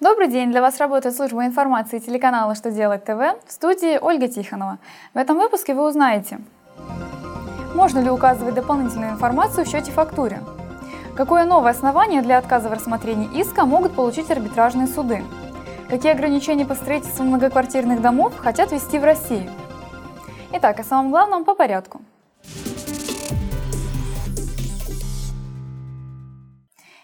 Добрый день! Для вас работает служба информации телеканала «Что делать ТВ» в студии Ольга Тихонова. В этом выпуске вы узнаете, можно ли указывать дополнительную информацию в счете-фактуре, какое новое основание для отказа в рассмотрении иска могут получить арбитражные суды, какие ограничения по строительству многоквартирных домов хотят ввести в России. Итак, о самом главном по порядку –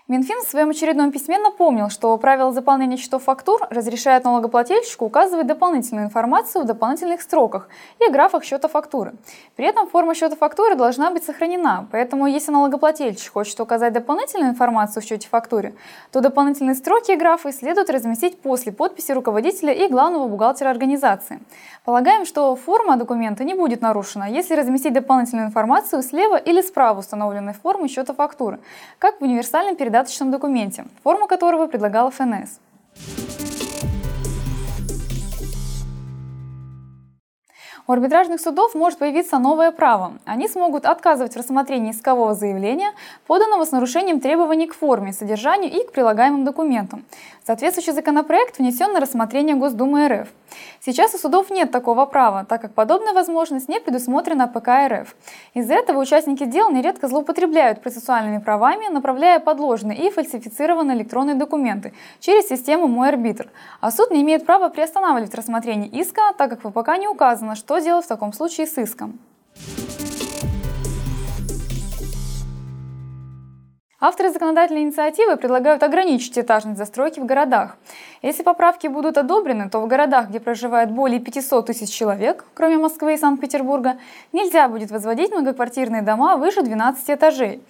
Минфин в своем очередном письме напомнил, что правила заполнения счетов фактур разрешают налогоплательщику указывать дополнительную информацию в дополнительных строках и графах счета фактуры. При этом форма счета фактуры должна быть сохранена, поэтому если налогоплательщик хочет указать дополнительную информацию в счете фактуре, то дополнительные строки и графы следует разместить после подписи руководителя и главного бухгалтера организации. Полагаем, что форма документа не будет нарушена, если разместить дополнительную информацию слева или справа установленной формы счета фактуры, как в универсальном передаче передаточном документе, форму которого предлагала ФНС. У арбитражных судов может появиться новое право. Они смогут отказывать в рассмотрении искового заявления, поданного с нарушением требований к форме, содержанию и к прилагаемым документам. Соответствующий законопроект внесен на рассмотрение Госдумы РФ. Сейчас у судов нет такого права, так как подобная возможность не предусмотрена ПК РФ. Из-за этого участники дел нередко злоупотребляют процессуальными правами, направляя подложные и фальсифицированные электронные документы через систему «Мой арбитр». А суд не имеет права приостанавливать рассмотрение иска, так как в ВПК не указано, что делать в таком случае с иском. Авторы законодательной инициативы предлагают ограничить этажность застройки в городах. Если поправки будут одобрены, то в городах, где проживает более 500 тысяч человек, кроме Москвы и Санкт-Петербурга, нельзя будет возводить многоквартирные дома выше 12 этажей.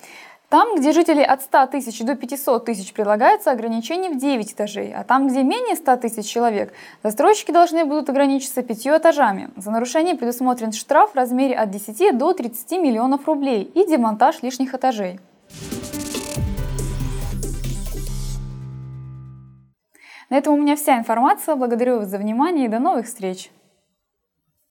Там, где жители от 100 тысяч до 500 тысяч предлагается ограничение в 9 этажей, а там, где менее 100 тысяч человек, застройщики должны будут ограничиться 5 этажами. За нарушение предусмотрен штраф в размере от 10 до 30 миллионов рублей и демонтаж лишних этажей. На этом у меня вся информация. Благодарю вас за внимание и до новых встреч!